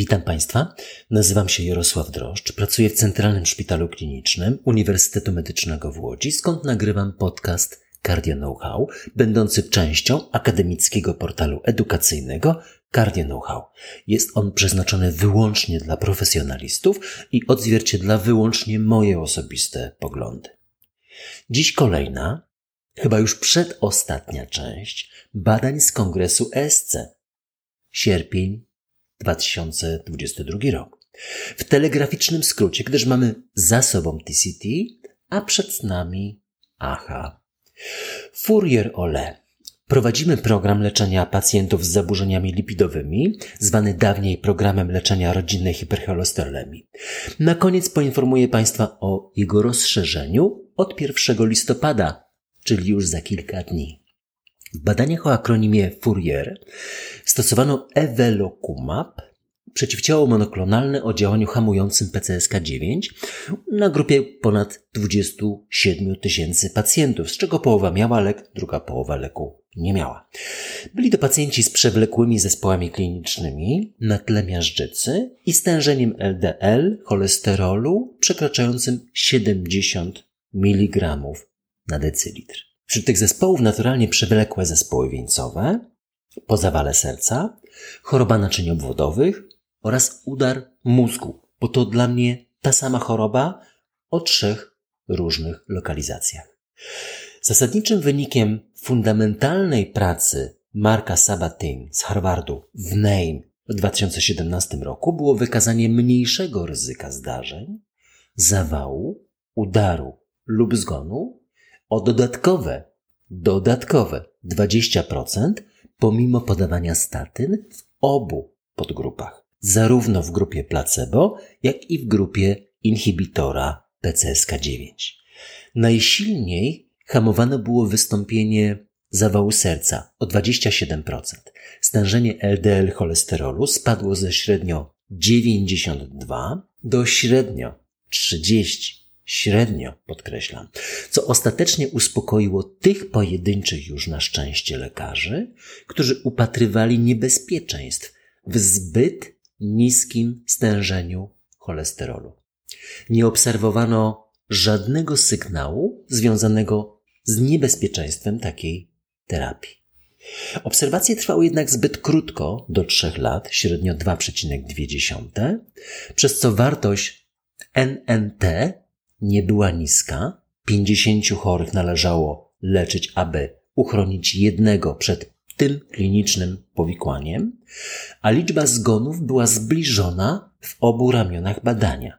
Witam Państwa. Nazywam się Jarosław Droszcz. Pracuję w Centralnym Szpitalu Klinicznym Uniwersytetu Medycznego w Łodzi, skąd nagrywam podcast Cardio Know-how, będący częścią akademickiego portalu edukacyjnego Cardio Know-how. Jest on przeznaczony wyłącznie dla profesjonalistów i odzwierciedla wyłącznie moje osobiste poglądy. Dziś kolejna, chyba już przedostatnia część badań z kongresu ESC. Sierpień 2022 rok. W telegraficznym skrócie, gdyż mamy za sobą TCT, a przed nami AHA. Fourier Ole. Prowadzimy program leczenia pacjentów z zaburzeniami lipidowymi, zwany dawniej programem leczenia rodzinnej hipercholesterolemi. Na koniec poinformuję Państwa o jego rozszerzeniu od 1 listopada, czyli już za kilka dni. W badaniach o akronimie Fourier stosowano Evelocumab, przeciwciało monoklonalne o działaniu hamującym PCSK9 na grupie ponad 27 tysięcy pacjentów, z czego połowa miała lek, druga połowa leku nie miała. Byli to pacjenci z przewlekłymi zespołami klinicznymi na tle miażdżycy i stężeniem LDL cholesterolu przekraczającym 70 mg na decylitr. Wśród tych zespołów naturalnie przewlekłe zespoły wieńcowe, po zawale serca, choroba naczyń obwodowych oraz udar mózgu, bo to dla mnie ta sama choroba o trzech różnych lokalizacjach. Zasadniczym wynikiem fundamentalnej pracy Marka Sabatin z Harvardu w NAME w 2017 roku było wykazanie mniejszego ryzyka zdarzeń, zawału, udaru lub zgonu o dodatkowe, dodatkowe 20% pomimo podawania statyn w obu podgrupach, zarówno w grupie placebo, jak i w grupie inhibitora PCSK9. Najsilniej hamowane było wystąpienie zawału serca o 27%. Stężenie LDL cholesterolu spadło ze średnio 92 do średnio 30 średnio podkreślam, co ostatecznie uspokoiło tych pojedynczych już na szczęście lekarzy, którzy upatrywali niebezpieczeństw w zbyt niskim stężeniu cholesterolu. Nie obserwowano żadnego sygnału związanego z niebezpieczeństwem takiej terapii. Obserwacje trwały jednak zbyt krótko, do 3 lat, średnio 2,2, przez co wartość NNT nie była niska. 50 chorych należało leczyć, aby uchronić jednego przed tym klinicznym powikłaniem, a liczba zgonów była zbliżona w obu ramionach badania.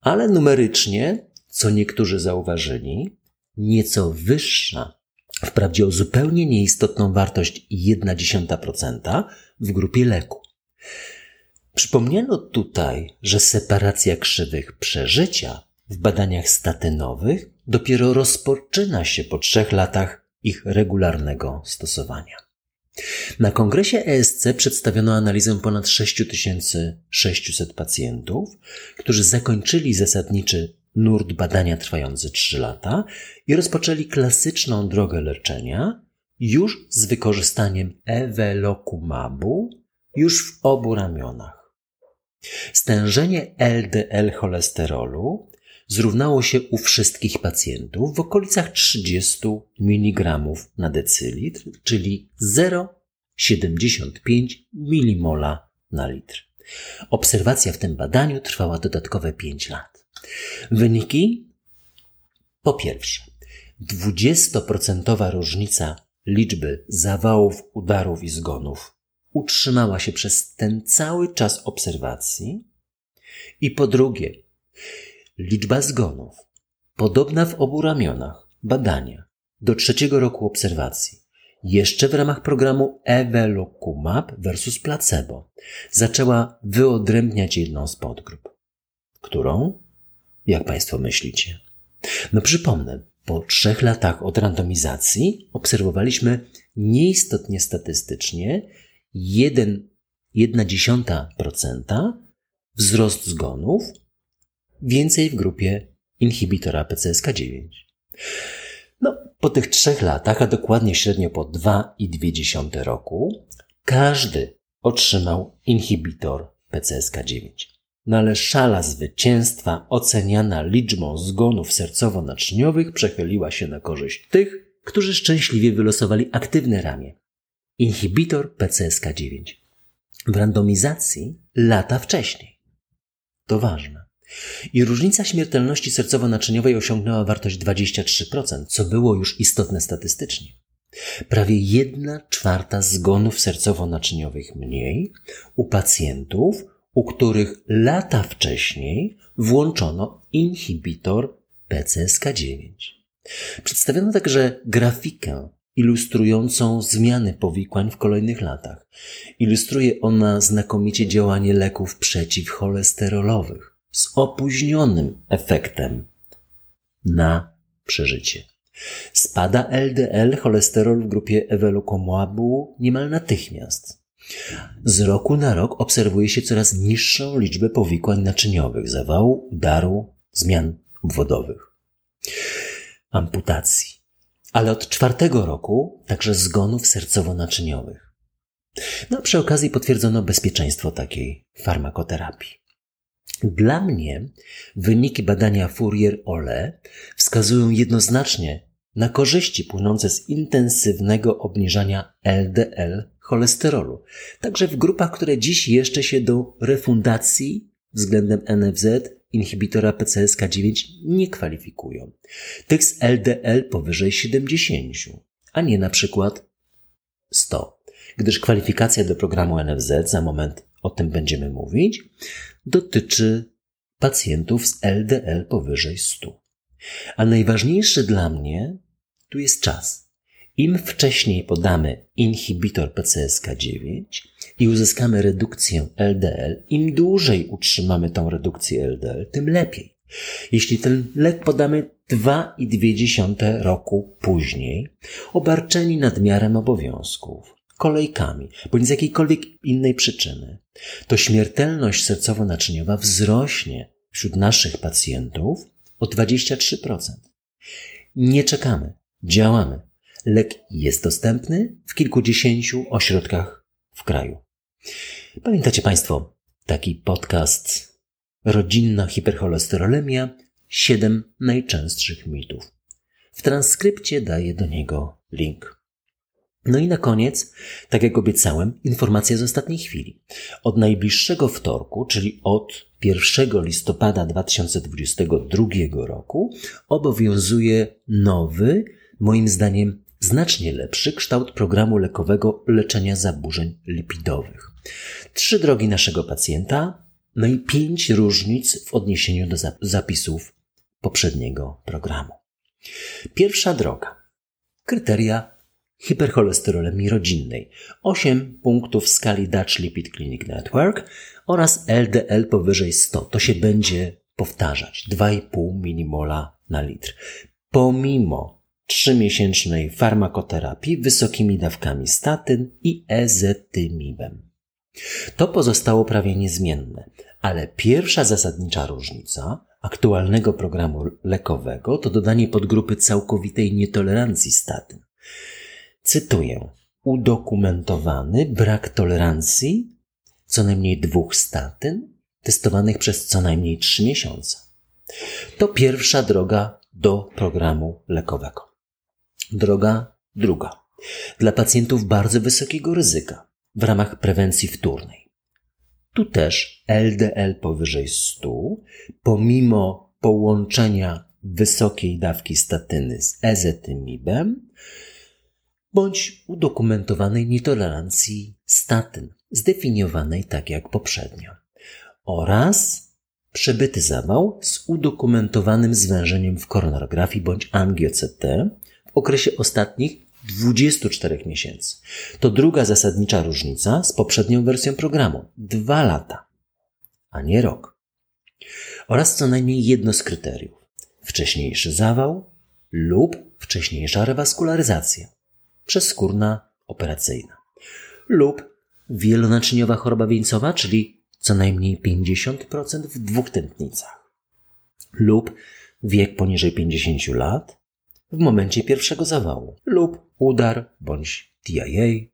Ale numerycznie, co niektórzy zauważyli, nieco wyższa, wprawdzie o zupełnie nieistotną wartość 0,1% w grupie leku. Przypomniano tutaj, że separacja krzywych przeżycia w badaniach statynowych dopiero rozpoczyna się po trzech latach ich regularnego stosowania. Na kongresie ESC przedstawiono analizę ponad 6600 pacjentów, którzy zakończyli zasadniczy nurt badania trwający 3 lata i rozpoczęli klasyczną drogę leczenia już z wykorzystaniem ewelokumabu już w obu ramionach. Stężenie LDL cholesterolu zrównało się u wszystkich pacjentów w okolicach 30 mg na decylitr, czyli 0,75 mmol na litr. Obserwacja w tym badaniu trwała dodatkowe 5 lat. Wyniki? Po pierwsze, 20% różnica liczby zawałów, udarów i zgonów utrzymała się przez ten cały czas obserwacji. I po drugie, Liczba zgonów, podobna w obu ramionach badania do trzeciego roku obserwacji, jeszcze w ramach programu Evelocumab versus placebo, zaczęła wyodrębniać jedną z podgrup. Którą? Jak Państwo myślicie? No przypomnę, po trzech latach od randomizacji obserwowaliśmy nieistotnie statystycznie 1,1% wzrost zgonów więcej w grupie inhibitora PCSK9. No, po tych trzech latach, a dokładnie średnio po 2,2 roku, każdy otrzymał inhibitor PCSK9. No ale szala zwycięstwa oceniana liczbą zgonów sercowo-naczyniowych przechyliła się na korzyść tych, którzy szczęśliwie wylosowali aktywne ramię. Inhibitor PCSK9. W randomizacji lata wcześniej. To ważne. I różnica śmiertelności sercowo-naczyniowej osiągnęła wartość 23%, co było już istotne statystycznie. Prawie jedna czwarta zgonów sercowo-naczyniowych mniej u pacjentów, u których lata wcześniej włączono inhibitor PCSK9. Przedstawiono także grafikę ilustrującą zmiany powikłań w kolejnych latach. Ilustruje ona znakomicie działanie leków przeciwcholesterolowych z opóźnionym efektem na przeżycie. Spada LDL, cholesterol w grupie ewelukomabu niemal natychmiast. Z roku na rok obserwuje się coraz niższą liczbę powikłań naczyniowych, zawału, udaru, zmian obwodowych, amputacji. Ale od czwartego roku także zgonów sercowo-naczyniowych. No, przy okazji potwierdzono bezpieczeństwo takiej farmakoterapii. Dla mnie wyniki badania Fourier-Ole wskazują jednoznacznie na korzyści płynące z intensywnego obniżania LDL cholesterolu. Także w grupach, które dziś jeszcze się do refundacji względem NFZ inhibitora PCSK9 nie kwalifikują. Tych z LDL powyżej 70, a nie na przykład 100, gdyż kwalifikacja do programu NFZ, za moment o tym będziemy mówić, dotyczy pacjentów z LDL powyżej 100. A najważniejszy dla mnie tu jest czas. Im wcześniej podamy inhibitor PCSK9 i uzyskamy redukcję LDL, im dłużej utrzymamy tą redukcję LDL, tym lepiej. Jeśli ten lek podamy 2,2 roku później, obarczeni nadmiarem obowiązków, kolejkami, bądź z jakiejkolwiek innej przyczyny, to śmiertelność sercowo-naczyniowa wzrośnie wśród naszych pacjentów o 23%. Nie czekamy, działamy. Lek jest dostępny w kilkudziesięciu ośrodkach w kraju. Pamiętacie Państwo taki podcast Rodzinna hipercholesterolemia Siedem najczęstszych mitów. W transkrypcie daję do niego link. No i na koniec, tak jak obiecałem, informacja z ostatniej chwili. Od najbliższego wtorku, czyli od 1 listopada 2022 roku, obowiązuje nowy, moim zdaniem znacznie lepszy kształt programu lekowego leczenia zaburzeń lipidowych. Trzy drogi naszego pacjenta, no i pięć różnic w odniesieniu do zapisów poprzedniego programu. Pierwsza droga. Kryteria hipercholesterolemii rodzinnej, 8 punktów w skali Dutch Lipid Clinic Network oraz LDL powyżej 100. To się będzie powtarzać 2,5 minimola na litr. Pomimo trzymiesięcznej farmakoterapii wysokimi dawkami statyn i ezetymibem. To pozostało prawie niezmienne, ale pierwsza zasadnicza różnica aktualnego programu lekowego to dodanie podgrupy całkowitej nietolerancji statyn. Cytuję: udokumentowany brak tolerancji co najmniej dwóch statyn testowanych przez co najmniej trzy miesiące. To pierwsza droga do programu lekowego. Droga druga. Dla pacjentów bardzo wysokiego ryzyka w ramach prewencji wtórnej. Tu też LDL powyżej 100, pomimo połączenia wysokiej dawki statyny z ezetymibem, bądź udokumentowanej nietolerancji statyn, zdefiniowanej tak jak poprzednio, oraz przebyty zawał z udokumentowanym zwężeniem w koronografii bądź angio-CT w okresie ostatnich 24 miesięcy. To druga zasadnicza różnica z poprzednią wersją programu. Dwa lata, a nie rok. Oraz co najmniej jedno z kryteriów. Wcześniejszy zawał lub wcześniejsza rewaskularyzacja przezskórna operacyjna lub wielonaczyniowa choroba wieńcowa, czyli co najmniej 50% w dwóch tętnicach lub wiek poniżej 50 lat w momencie pierwszego zawału lub udar bądź TIA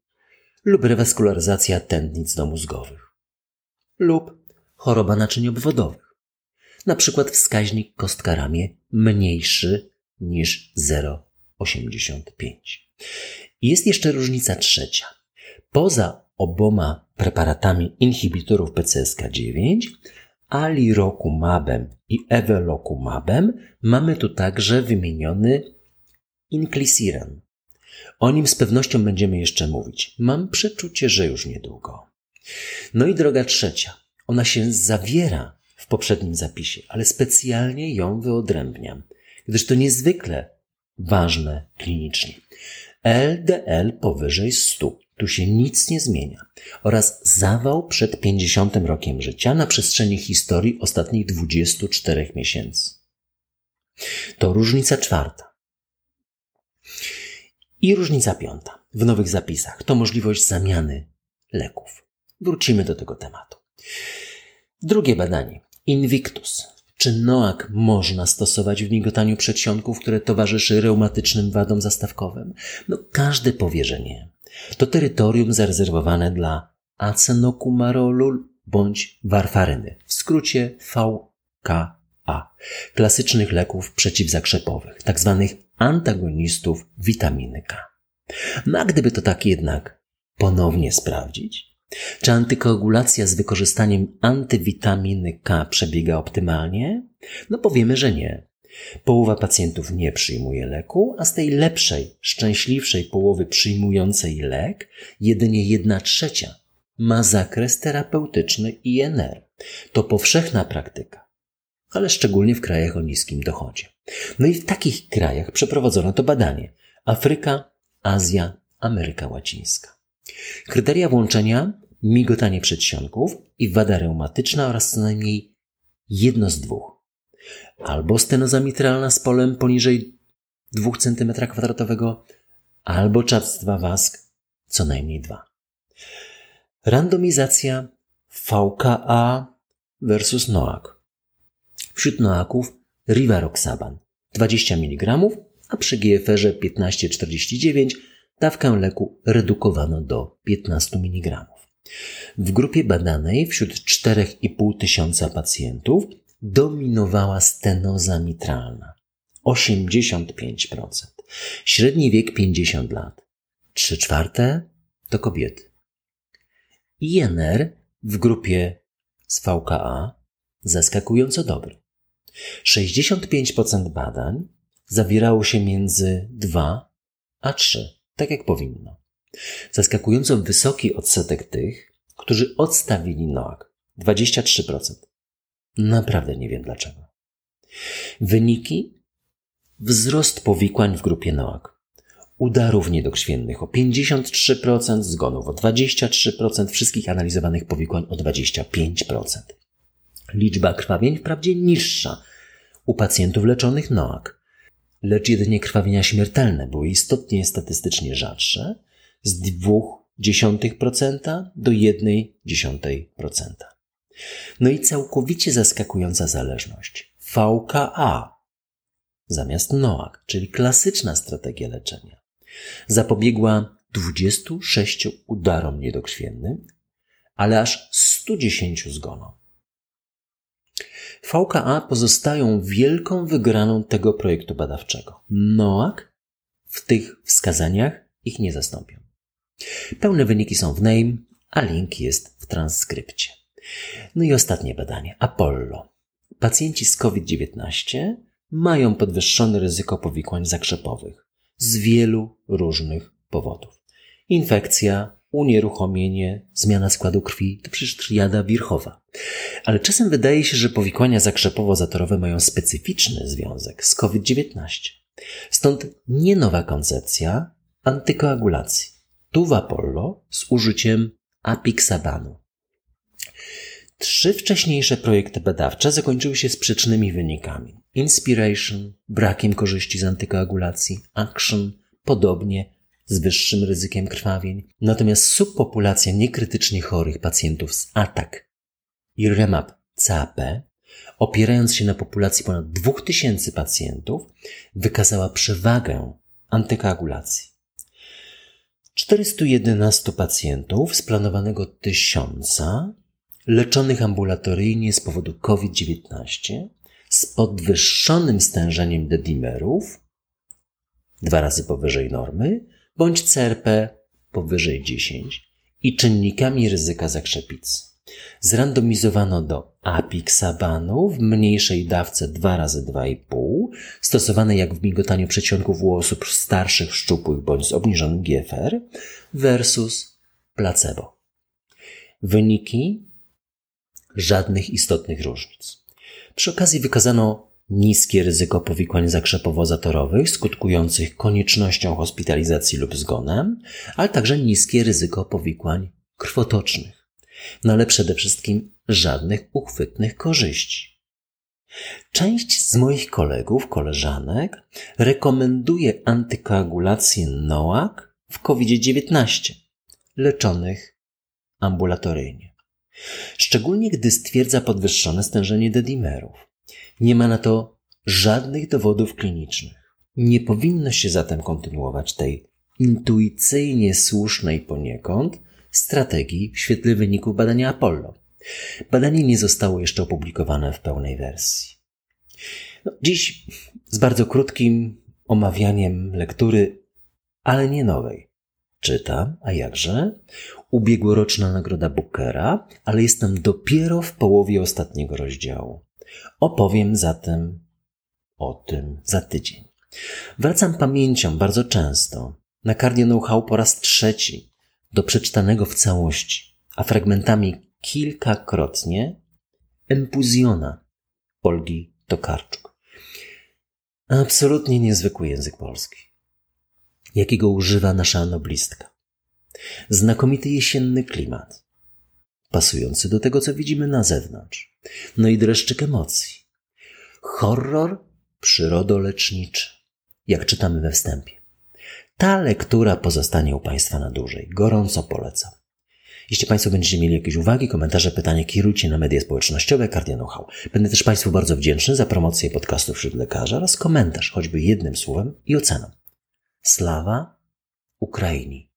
lub rewaskularyzacja tętnic domózgowych. lub choroba naczyń obwodowych. Na przykład wskaźnik kostka ramię mniejszy niż 0,85. Jest jeszcze różnica trzecia. Poza oboma preparatami inhibitorów PCSK9, alirokumabem i evelokumabem mamy tu także wymieniony inclisiran. O nim z pewnością będziemy jeszcze mówić. Mam przeczucie, że już niedługo. No i droga trzecia. Ona się zawiera w poprzednim zapisie, ale specjalnie ją wyodrębniam, gdyż to niezwykle ważne klinicznie. LDL powyżej 100. Tu się nic nie zmienia. Oraz zawał przed 50 rokiem życia na przestrzeni historii ostatnich 24 miesięcy. To różnica czwarta. I różnica piąta w nowych zapisach to możliwość zamiany leków. Wrócimy do tego tematu. Drugie badanie. Invictus. Czy NOAK można stosować w migotaniu przedsionków, które towarzyszy reumatycznym wadom zastawkowym? No każdy powie, że nie. To terytorium zarezerwowane dla acenokumarolu bądź warfaryny, w skrócie VKA, klasycznych leków przeciwzakrzepowych, tak zwanych antagonistów witaminy K. No a gdyby to tak jednak ponownie sprawdzić, czy antykoagulacja z wykorzystaniem antywitaminy K przebiega optymalnie? No powiemy, że nie. Połowa pacjentów nie przyjmuje leku, a z tej lepszej, szczęśliwszej połowy przyjmującej lek, jedynie jedna trzecia ma zakres terapeutyczny INR. To powszechna praktyka, ale szczególnie w krajach o niskim dochodzie. No i w takich krajach przeprowadzono to badanie. Afryka, Azja, Ameryka Łacińska. Kryteria włączenia migotanie przedsionków i wada reumatyczna oraz co najmniej jedno z dwóch. Albo stenoza mitralna z polem poniżej 2 cm2, albo czadztwa wask co najmniej dwa. Randomizacja VKA versus NOAC. Wśród NOACów Rivaroxaban 20 mg, a przy GFR-ze 15,49 dawkę leku redukowano do 15 mg. W grupie badanej wśród 4,5 tysiąca pacjentów dominowała stenoza mitralna 85%, średni wiek 50 lat, 3 czwarte to kobiety. INR w grupie z VKA zaskakująco dobry. 65% badań zawierało się między 2 a 3, tak jak powinno. Zaskakująco wysoki odsetek tych, którzy odstawili NOAK 23%. Naprawdę nie wiem dlaczego. Wyniki? Wzrost powikłań w grupie NOAK. Udarów niedokrwiennych o 53%, zgonów o 23%, wszystkich analizowanych powikłań o 25%. Liczba krwawień wprawdzie niższa u pacjentów leczonych NOAK, lecz jedynie krwawienia śmiertelne były istotnie statystycznie rzadsze, z 0,2% do 1,1%. No i całkowicie zaskakująca zależność. VKA zamiast NOAC, czyli klasyczna strategia leczenia, zapobiegła 26 udarom niedokrwiennym, ale aż 110 zgonom. VKA pozostają wielką wygraną tego projektu badawczego. NOAC w tych wskazaniach ich nie zastąpią. Pełne wyniki są w name, a link jest w transkrypcie. No i ostatnie badanie. Apollo. Pacjenci z COVID-19 mają podwyższone ryzyko powikłań zakrzepowych z wielu różnych powodów. Infekcja, unieruchomienie, zmiana składu krwi to przecież triada wirchowa. Ale czasem wydaje się, że powikłania zakrzepowo-zatorowe mają specyficzny związek z COVID-19. Stąd nie nowa koncepcja antykoagulacji. Tu w Apollo z użyciem apixabanu. Trzy wcześniejsze projekty badawcze zakończyły się sprzecznymi wynikami. Inspiration, brakiem korzyści z antykoagulacji, Action, podobnie, z wyższym ryzykiem krwawień. Natomiast subpopulacja niekrytycznie chorych pacjentów z ATAC i REMAP CAP, opierając się na populacji ponad 2000 pacjentów, wykazała przewagę antykoagulacji. 411 pacjentów z planowanego tysiąca leczonych ambulatoryjnie z powodu COVID-19 z podwyższonym stężeniem dedimerów, dwa razy powyżej normy, bądź CRP powyżej 10 i czynnikami ryzyka zakrzepicy. Zrandomizowano do apixabanu w mniejszej dawce 2 razy 2,5 stosowanej jak w migotaniu przedsionków u osób starszych, szczupłych bądź z obniżonym GFR versus placebo. Wyniki żadnych istotnych różnic. Przy okazji wykazano niskie ryzyko powikłań zakrzepowo-zatorowych skutkujących koniecznością hospitalizacji lub zgonem, ale także niskie ryzyko powikłań krwotocznych. No ale przede wszystkim żadnych uchwytnych korzyści. Część z moich kolegów, koleżanek rekomenduje antykoagulację NOAC w COVID-19 leczonych ambulatoryjnie. Szczególnie gdy stwierdza podwyższone stężenie dedimerów. Nie ma na to żadnych dowodów klinicznych. Nie powinno się zatem kontynuować tej intuicyjnie słusznej poniekąd strategii w świetle wyników badania Apollo. Badanie nie zostało jeszcze opublikowane w pełnej wersji. No, dziś z bardzo krótkim omawianiem lektury, ale nie nowej. Czytam, a jakże? Ubiegłoroczna nagroda Bookera, ale jestem dopiero w połowie ostatniego rozdziału. Opowiem zatem o tym za tydzień. Wracam pamięcią bardzo często na Cardio Know-how po raz trzeci do przeczytanego w całości, a fragmentami kilkakrotnie Empuzjona Olgi Tokarczuk. Absolutnie niezwykły język polski, jakiego używa nasza noblistka. Znakomity jesienny klimat, pasujący do tego, co widzimy na zewnątrz. No i dreszczyk emocji. Horror przyrodoleczniczy, jak czytamy we wstępie. Ta lektura pozostanie u Państwa na dłużej. Gorąco polecam. Jeśli Państwo będziecie mieli jakieś uwagi, komentarze, pytania, kierujcie na media społecznościowe Cardia Know-how. Będę też Państwu bardzo wdzięczny za promocję podcastu wśród lekarzy oraz komentarz, choćby jednym słowem i oceną. Slawa Ukrainii.